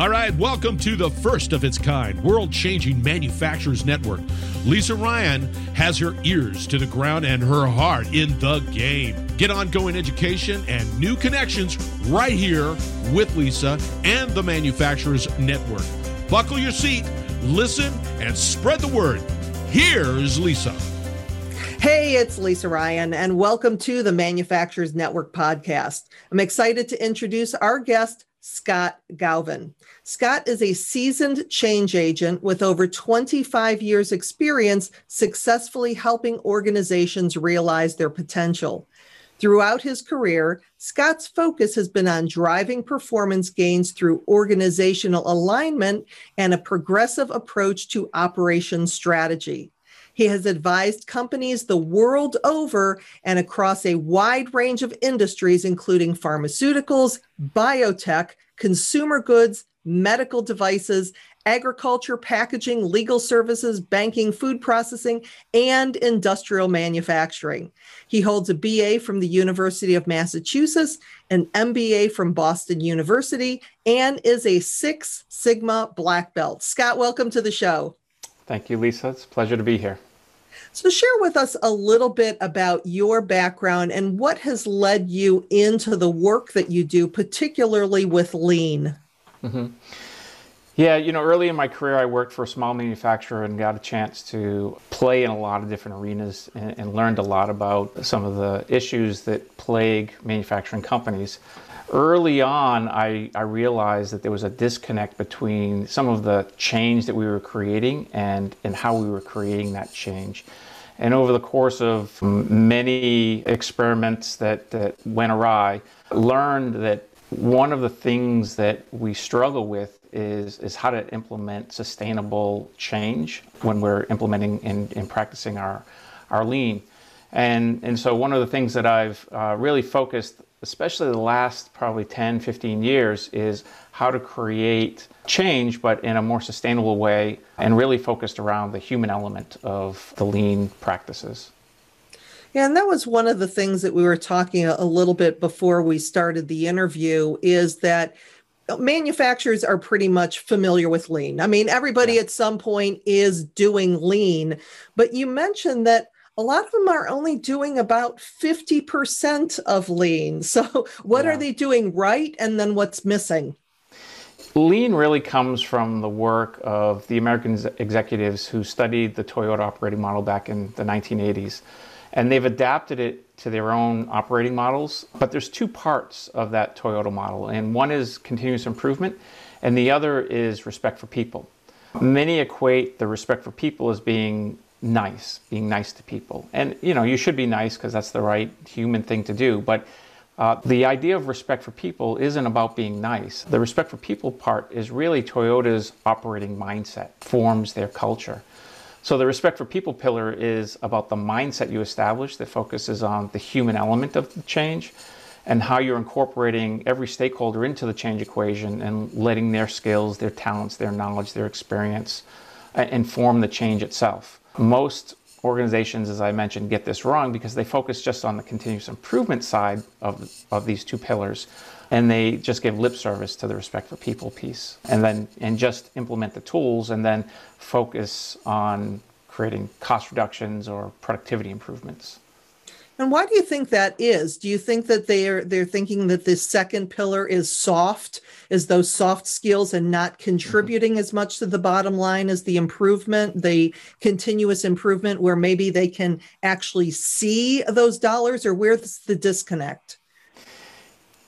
All right, welcome to the first of its kind world changing manufacturers network. Lisa Ryan has her ears to the ground and her heart in the game. Get ongoing education and new connections right here with Lisa and the Manufacturers Network. Buckle your seat, listen, and spread the word. Here's Lisa. Hey, it's Lisa Ryan, and welcome to the Manufacturers Network podcast. I'm excited to introduce our guest, Scott Gauvin. Scott is a seasoned change agent with over 25 years' experience successfully helping organizations realize their potential. Throughout his career, Scott's focus has been on driving performance gains through organizational alignment and a progressive approach to operations strategy. He has advised companies the world over and across a wide range of industries, including pharmaceuticals, biotech, consumer goods, medical devices, agriculture, packaging, legal services, banking, food processing, and industrial manufacturing. He holds a BA from the University of Massachusetts, an MBA from Boston University, and is a Six Sigma black belt. Scott, welcome to the show. Thank you, Lisa. It's a pleasure to be here. So, share with us a little bit about your background and what has led you into the work that you do, particularly with lean. Mm-hmm. Yeah, you know, early in my career, I worked for a small manufacturer and got a chance to play in a lot of different arenas and, and learned a lot about some of the issues that plague manufacturing companies. Early on, I, I realized that there was a disconnect between some of the change that we were creating and, and how we were creating that change. And over the course of many experiments that, that went awry, learned that one of the things that we struggle with is, is how to implement sustainable change when we're implementing and, and practicing our, our lean. And, and so one of the things that I've uh, really focused, especially the last probably 10, 15 years, is how to create change, but in a more sustainable way and really focused around the human element of the lean practices. Yeah, and that was one of the things that we were talking a little bit before we started the interview is that manufacturers are pretty much familiar with lean. I mean, everybody yeah. at some point is doing lean, but you mentioned that a lot of them are only doing about 50% of lean. So, what yeah. are they doing right? And then what's missing? Lean really comes from the work of the American executives who studied the Toyota operating model back in the 1980s and they've adapted it to their own operating models. But there's two parts of that Toyota model, and one is continuous improvement, and the other is respect for people. Many equate the respect for people as being nice, being nice to people. And you know, you should be nice because that's the right human thing to do, but uh, the idea of respect for people isn't about being nice. The respect for people part is really Toyota's operating mindset, forms their culture. So the respect for people pillar is about the mindset you establish that focuses on the human element of the change and how you're incorporating every stakeholder into the change equation and letting their skills, their talents, their knowledge, their experience inform the change itself. Most organizations, as I mentioned, get this wrong because they focus just on the continuous improvement side of, of these two pillars and they just give lip service to the respect for people piece and then and just implement the tools and then focus on creating cost reductions or productivity improvements and why do you think that is do you think that they're they're thinking that this second pillar is soft is those soft skills and not contributing mm-hmm. as much to the bottom line as the improvement the continuous improvement where maybe they can actually see those dollars or where's the disconnect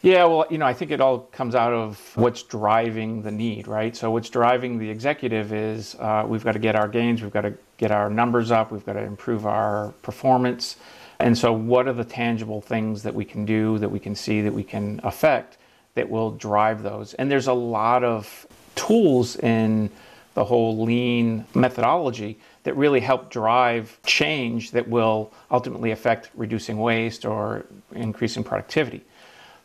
yeah, well, you know, I think it all comes out of what's driving the need, right? So, what's driving the executive is uh, we've got to get our gains, we've got to get our numbers up, we've got to improve our performance. And so, what are the tangible things that we can do, that we can see, that we can affect that will drive those? And there's a lot of tools in the whole lean methodology that really help drive change that will ultimately affect reducing waste or increasing productivity.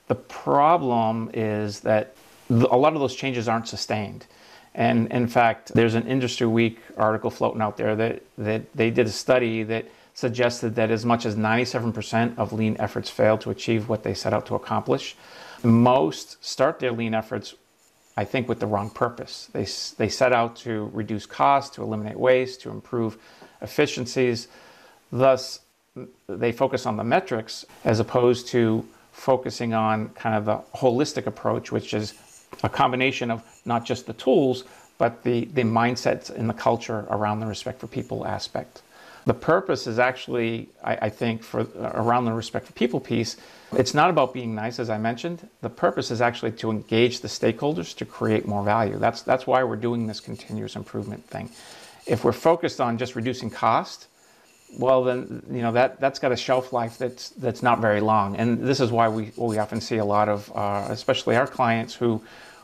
The problem is that a lot of those changes aren't sustained. And in fact, there's an Industry Week article floating out there that, that they did a study that suggested that as much as 97% of lean efforts fail to achieve what they set out to accomplish. Most start their lean efforts I think, with the wrong purpose. They, they set out to reduce costs, to eliminate waste, to improve efficiencies. Thus, they focus on the metrics as opposed to focusing on kind of the holistic approach, which is a combination of not just the tools, but the, the mindsets and the culture around the respect for people aspect. The purpose is actually, I, I think, for around the respect for people piece, it's not about being nice, as I mentioned. The purpose is actually to engage the stakeholders to create more value. That's, that's why we're doing this continuous improvement thing. If we're focused on just reducing cost, well then you know that that's got a shelf life that's that's not very long and this is why we we often see a lot of uh, especially our clients who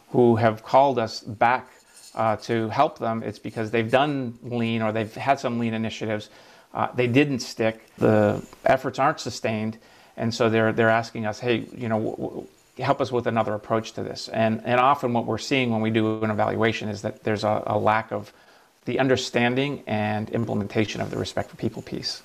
who have called us back uh, to help them it's because they've done lean or they've had some lean initiatives uh, they didn't stick the efforts aren't sustained and so they're they're asking us hey you know w- w- help us with another approach to this and and often what we're seeing when we do an evaluation is that there's a, a lack of the understanding and implementation of the respect for people piece.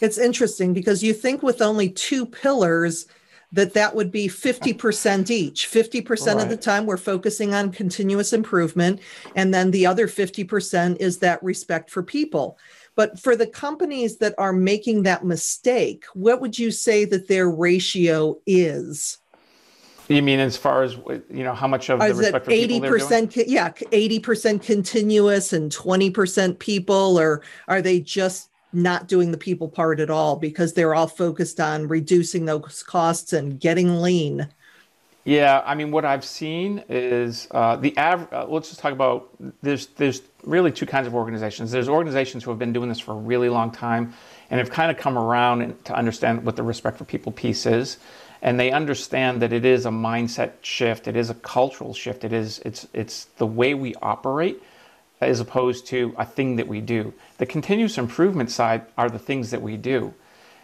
It's interesting because you think with only two pillars that that would be 50% each. 50% right. of the time we're focusing on continuous improvement and then the other 50% is that respect for people. But for the companies that are making that mistake, what would you say that their ratio is? You mean as far as you know how much of the respect for eighty percent? Yeah, eighty percent continuous and twenty percent people, or are they just not doing the people part at all because they're all focused on reducing those costs and getting lean? Yeah, I mean, what I've seen is uh, the average. Uh, let's just talk about there's there's really two kinds of organizations. There's organizations who have been doing this for a really long time and have kind of come around to understand what the respect for people piece is. And they understand that it is a mindset shift. It is a cultural shift. It is it's it's the way we operate as opposed to a thing that we do. The continuous improvement side are the things that we do.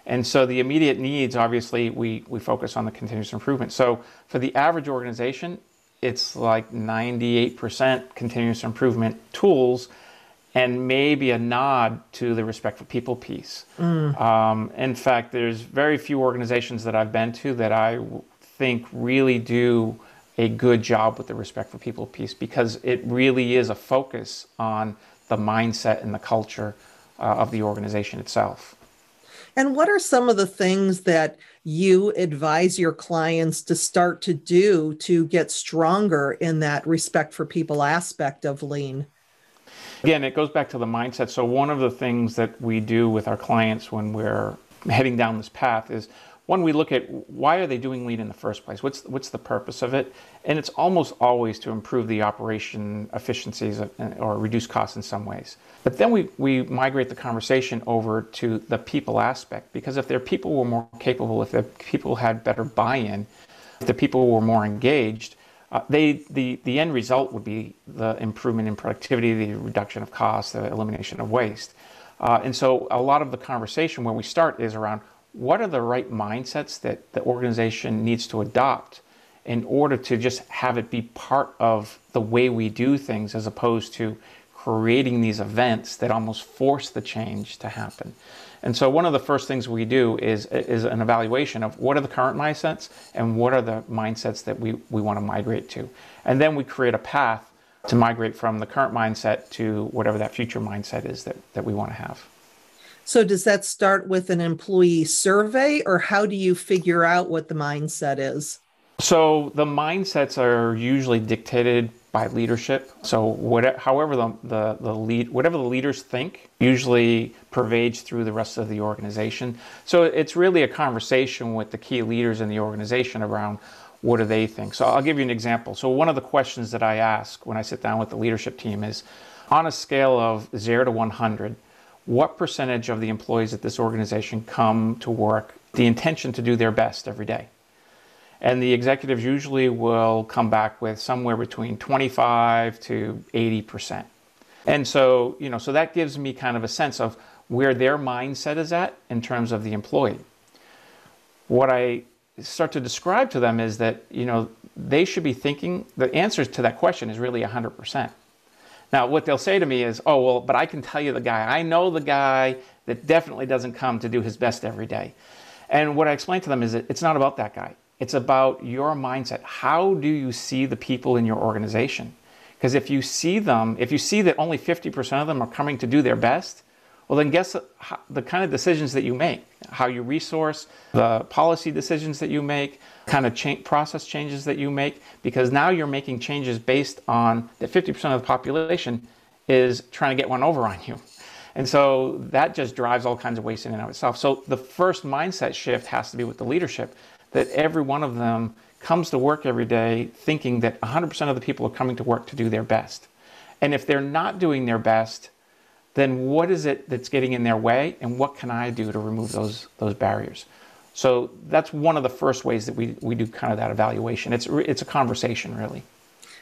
And so the immediate needs obviously we we focus on the continuous improvement. So for the average organization it's like 98% continuous improvement tools and maybe a nod to the respect for people piece. Mm. Um, in fact, there's very few organizations that I've been to that I think really do a good job with the respect for people piece because it really is a focus on the mindset and the culture uh, of the organization itself. And what are some of the things that you advise your clients to start to do to get stronger in that respect for people aspect of lean? Again, it goes back to the mindset. So, one of the things that we do with our clients when we're heading down this path is one, we look at why are they doing lean in the first place? What's what's the purpose of it? And it's almost always to improve the operation efficiencies or reduce costs in some ways. But then we, we migrate the conversation over to the people aspect because if their people were more capable, if their people had better buy-in, if the people were more engaged, uh, they, the, the end result would be the improvement in productivity, the reduction of costs, the elimination of waste. Uh, and so a lot of the conversation when we start is around what are the right mindsets that the organization needs to adopt in order to just have it be part of the way we do things as opposed to creating these events that almost force the change to happen. And so one of the first things we do is, is an evaluation of what are the current mindsets and what are the mindsets that we, we want to migrate to. And then we create a path to migrate from the current mindset to whatever that future mindset is that, that we want to have. So does that start with an employee survey or how do you figure out what the mindset is? So the mindsets are usually dictated by leadership. So whatever, however the, the, the lead, whatever the leaders think usually pervades through the rest of the organization. So it's really a conversation with the key leaders in the organization around what do they think. So I'll give you an example. So one of the questions that I ask when I sit down with the leadership team is on a scale of 0 to 100, what percentage of the employees at this organization come to work the intention to do their best every day? and the executives usually will come back with somewhere between 25 to 80 percent. And so, you know, so that gives me kind of a sense of where their mindset is at in terms of the employee. What I start to describe to them is that, you know, they should be thinking the answer to that question is really 100%. Now, what they'll say to me is, oh, well, but I can tell you the guy. I know the guy that definitely doesn't come to do his best every day. And what I explain to them is that it's not about that guy It's about your mindset. How do you see the people in your organization? Because if you see them, if you see that only 50% of them are coming to do their best, well, then guess the kind of decisions that you make, how you resource, the policy decisions that you make, kind of cha- process changes that you make, because now you're making changes based on that 50% of the population is trying to get one over on you. And so that just drives all kinds of waste in and of itself. So the first mindset shift has to be with the leadership that every one of them comes to work every day thinking that 100% of the people are coming to work to do their best. And if they're not doing their best, then what is it that's getting in their way and what can I do to remove those those barriers? So that's one of the first ways that we, we do kind of that evaluation. It's it's a conversation really.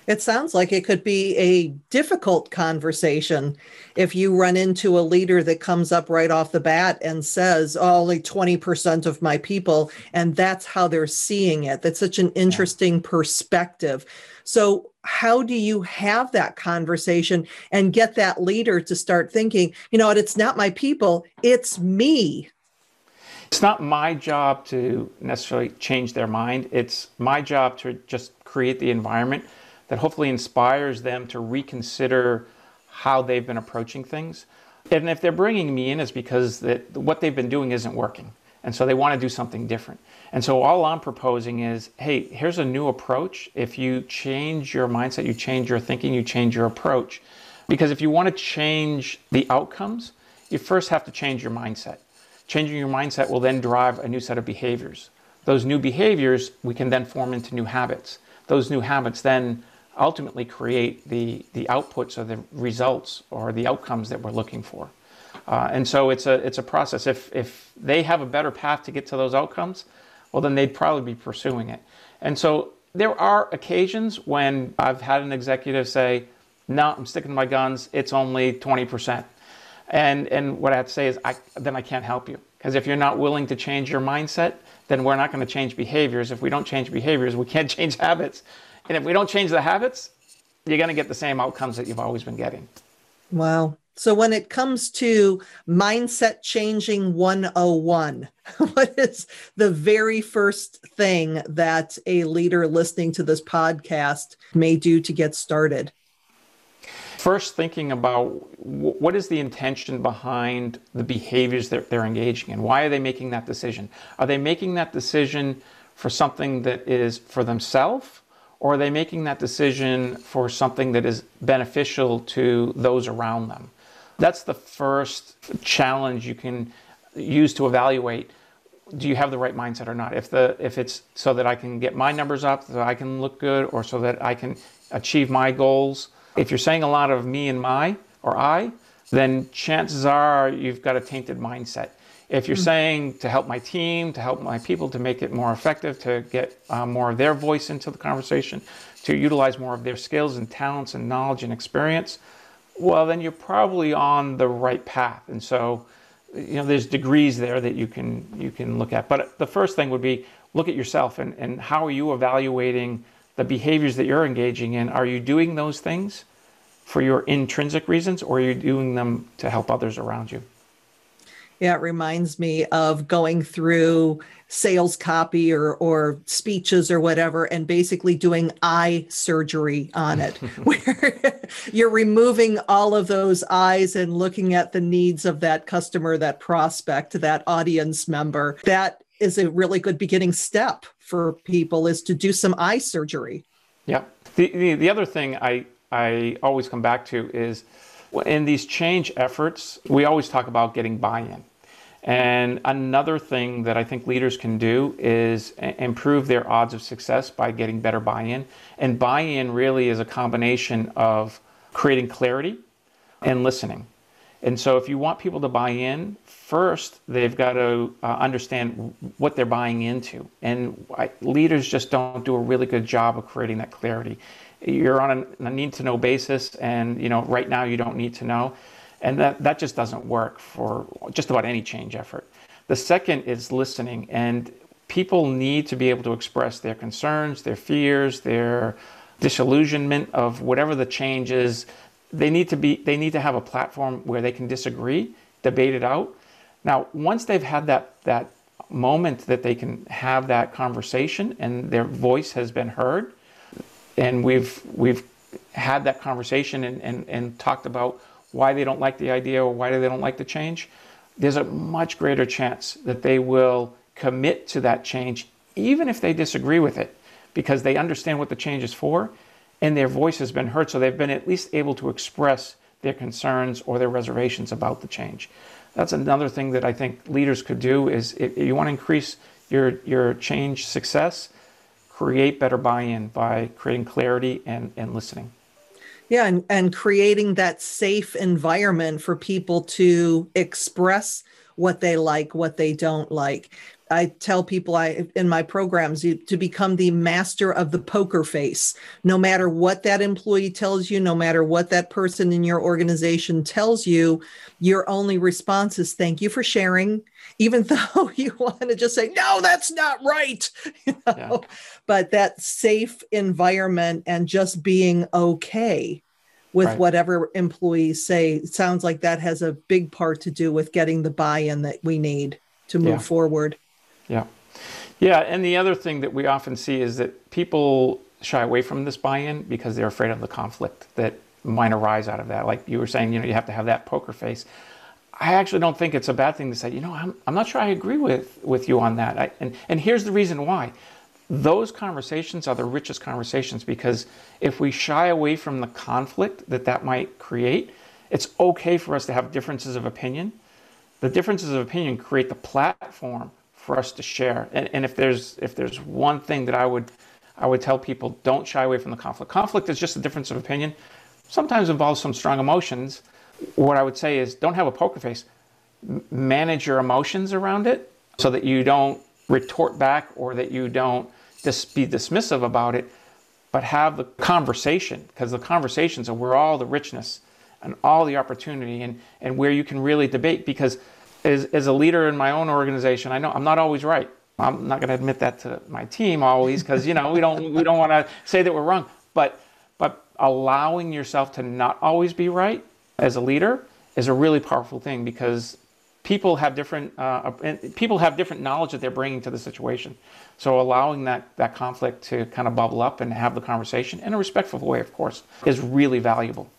It sounds like it could be a difficult conversation if you run into a leader that comes up right off the bat and says, oh, only 20% of my people, and that's how they're seeing it. That's such an interesting perspective. So, how do you have that conversation and get that leader to start thinking, you know it's not my people, it's me? It's not my job to necessarily change their mind. It's my job to just create the environment that hopefully inspires them to reconsider how they've been approaching things. And if they're bringing me in, it's because that what they've been doing isn't working. And so they want to do something different. And so all I'm proposing is hey, here's a new approach. If you change your mindset, you change your thinking, you change your approach. Because if you want to change the outcomes, you first have to change your mindset. Changing your mindset will then drive a new set of behaviors. Those new behaviors we can then form into new habits. Those new habits then ultimately create the, the outputs or the results or the outcomes that we're looking for. Uh, and so it's a, it's a process. If, if they have a better path to get to those outcomes, well, then they'd probably be pursuing it. And so there are occasions when I've had an executive say, no, I'm sticking to my guns. It's only 20%. And, and what I have to say is, I, then I can't help you. Because if you're not willing to change your mindset, then we're not going to change behaviors. If we don't change behaviors, we can't change habits. And if we don't change the habits, you're going to get the same outcomes that you've always been getting. Wow. So when it comes to mindset changing 101, what is the very first thing that a leader listening to this podcast may do to get started? First, thinking about what is the intention behind the behaviors that they're engaging in? Why are they making that decision? Are they making that decision for something that is for themselves or are they making that decision for something that is beneficial to those around them? That's the first challenge you can use to evaluate do you have the right mindset or not? If the if it's so that I can get my numbers up, so I can look good, or so that I can achieve my goals. If you're saying a lot of me and my or I, then chances are you've got a tainted mindset. If you're mm-hmm. saying to help my team, to help my people, to make it more effective, to get uh, more of their voice into the conversation, to utilize more of their skills and talents and knowledge and experience, well, then you're probably on the right path. And so, you know, there's degrees there that you can you can look at. But the first thing would be look at yourself and, and how are you evaluating the behaviors that you're engaging in? Are you doing those things for your intrinsic reasons or are you doing them to help others around you? Yeah, it reminds me of going through sales copy or or speeches or whatever and basically doing eye surgery on it where you're removing all of those eyes and looking at the needs of that customer that prospect that audience member. That is a really good beginning step for people is to do some eye surgery. Yeah. The, the, the other thing i i always come back to is in these change efforts, we always talk about getting buy in. And another thing that I think leaders can do is improve their odds of success by getting better buy in. And buy in really is a combination of creating clarity and listening. And so, if you want people to buy in, first they've got to uh, understand what they're buying into. And I, leaders just don't do a really good job of creating that clarity you're on a, a need to know basis and you know right now you don't need to know and that that just doesn't work for just about any change effort. The second is listening and people need to be able to express their concerns their fears their disillusionment of whatever the change is. They need to be they need to have a platform where they can disagree debate it out. Now once they've had that that moment that they can have that conversation and their voice has been heard and we've we've had that conversation and, and, and talked about why they don't like the idea or why they don't like the change, there's a much greater chance that they will commit to that change, even if they disagree with it, because they understand what the change is for and their voice has been heard. So they've been at least able to express their concerns or their reservations about the change. That's another thing that I think leaders could do is if you want to increase your, your change success, create better buy-in by creating clarity and, and listening. Yeah, and, and creating that safe environment for people to express what they like, what they don't like. I tell people I in my programs you, to become the master of the poker face. No matter what that employee tells you, no matter what that person in your organization tells you, your only response is thank you for sharing, even though you want to just say no, that's not right. You know? yeah. But that safe environment and just being okay with right. whatever employees say sounds like that has a big part to do with getting the buy-in that we need to move yeah. forward. Yeah. Yeah. And the other thing that we often see is that people shy away from this buy in because they're afraid of the conflict that might arise out of that. Like you were saying, you know, you have to have that poker face. I actually don't think it's a bad thing to say, you know, I'm, I'm not sure I agree with, with you on that. I, and, and here's the reason why. Those conversations are the richest conversations because if we shy away from the conflict that that might create, it's okay for us to have differences of opinion. The differences of opinion create the platform for us to share. And, and if there's if there's one thing that I would I would tell people, don't shy away from the conflict. Conflict is just a difference of opinion. Sometimes involves some strong emotions. What I would say is, don't have a poker face. M- manage your emotions around it so that you don't retort back or that you don't just be dismissive about it, but have the conversation because the conversations are where all the richness and all the opportunity and, and where you can really debate because as, as a leader in my own organization, I know I'm not always right. I'm not going to admit that to my team always because you know we don't we don't want to say that we're wrong. But but allowing yourself to not always be right as a leader is a really powerful thing because people have different uh, people have different knowledge that they're bringing to the situation. So allowing that that conflict to kind of bubble up and have the conversation in a respectful way, of course, is really valuable.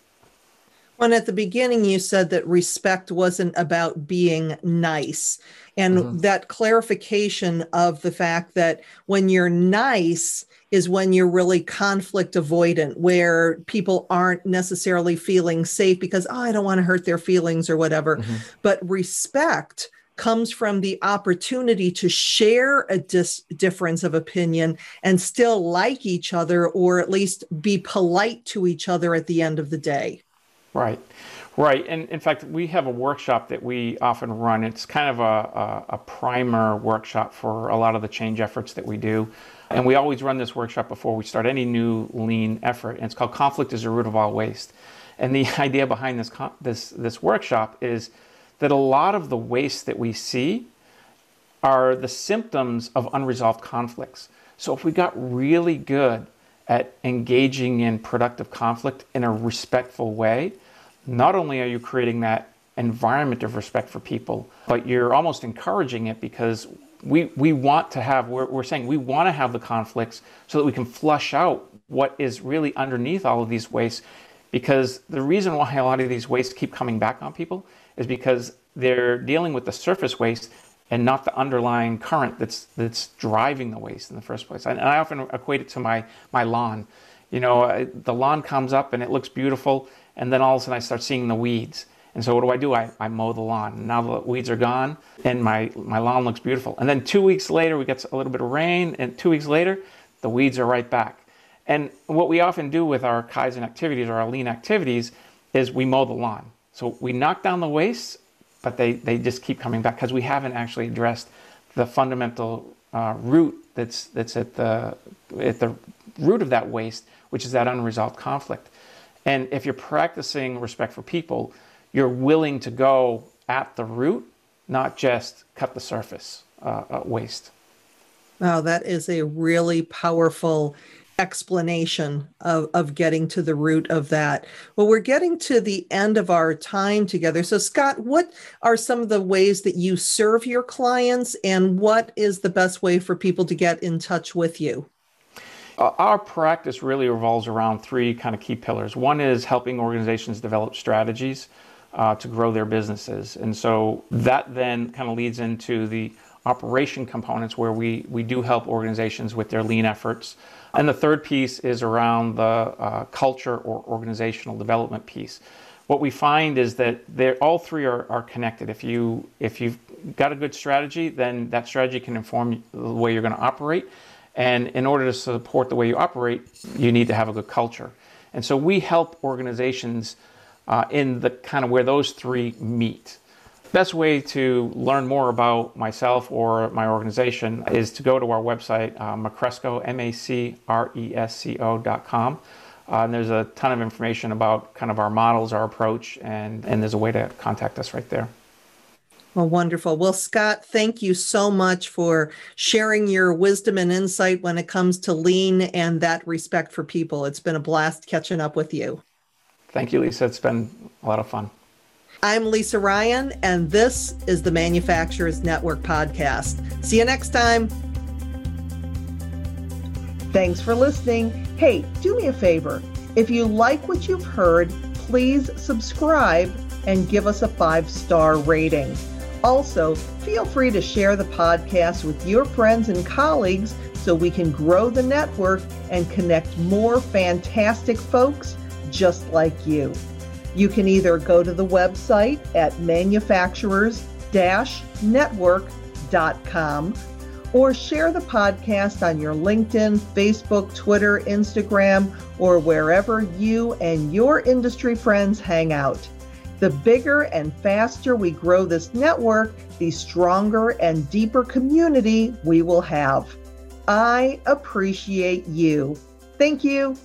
When at the beginning you said that respect wasn't about being nice. And mm-hmm. that clarification of the fact that when you're nice is when you're really conflict avoidant, where people aren't necessarily feeling safe because, oh, I don't want to hurt their feelings or whatever. Mm-hmm. But respect comes from the opportunity to share a dis- difference of opinion and still like each other or at least be polite to each other at the end of the day. Right, right. And in fact, we have a workshop that we often run. It's kind of a, a, a primer workshop for a lot of the change efforts that we do. And we always run this workshop before we start any new lean effort. And it's called Conflict is the Root of All Waste. And the idea behind this, this, this workshop is that a lot of the waste that we see are the symptoms of unresolved conflicts. So if we got really good at engaging in productive conflict in a respectful way, not only are you creating that environment of respect for people, but you're almost encouraging it because we, we want to have, we're, we're saying we want to have the conflicts so that we can flush out what is really underneath all of these wastes. Because the reason why a lot of these wastes keep coming back on people is because they're dealing with the surface waste and not the underlying current that's that's driving the waste in the first place. And I often equate it to my my lawn. You know, the lawn comes up and it looks beautiful, and then all of a sudden I start seeing the weeds. And so what do I do? I, I mow the lawn. Now the weeds are gone and my, my lawn looks beautiful. And then two weeks later, we get a little bit of rain, and two weeks later, the weeds are right back. And what we often do with our Kaizen activities or our lean activities is we mow the lawn. So we knock down the waste, but they, they just keep coming back because we haven't actually addressed the fundamental uh, root that's, that's at, the, at the root of that waste, which is that unresolved conflict. And if you're practicing respect for people, you're willing to go at the root, not just cut the surface uh, uh, waste. Wow, that is a really powerful explanation of, of getting to the root of that. Well, we're getting to the end of our time together. So, Scott, what are some of the ways that you serve your clients, and what is the best way for people to get in touch with you? Uh, our practice really revolves around three kind of key pillars. One is helping organizations develop strategies uh, to grow their businesses. And so that then kind of leads into the operation components where we, we do help organizations with their lean efforts. And the third piece is around the uh, culture or organizational development piece. What we find is that all three are, are connected. If, you, if you've got a good strategy, then that strategy can inform the way you're going to operate. And in order to support the way you operate, you need to have a good culture. And so we help organizations uh, in the kind of where those three meet. Best way to learn more about myself or my organization is to go to our website, uh, Macresco, M-A-C-R-E-S-C-O dot com. Uh, and there's a ton of information about kind of our models, our approach, and, and there's a way to contact us right there. Well, wonderful. Well, Scott, thank you so much for sharing your wisdom and insight when it comes to lean and that respect for people. It's been a blast catching up with you. Thank you, Lisa. It's been a lot of fun. I'm Lisa Ryan, and this is the Manufacturers Network podcast. See you next time. Thanks for listening. Hey, do me a favor. If you like what you've heard, please subscribe and give us a five star rating. Also, feel free to share the podcast with your friends and colleagues so we can grow the network and connect more fantastic folks just like you. You can either go to the website at manufacturers network.com or share the podcast on your LinkedIn, Facebook, Twitter, Instagram, or wherever you and your industry friends hang out. The bigger and faster we grow this network, the stronger and deeper community we will have. I appreciate you. Thank you.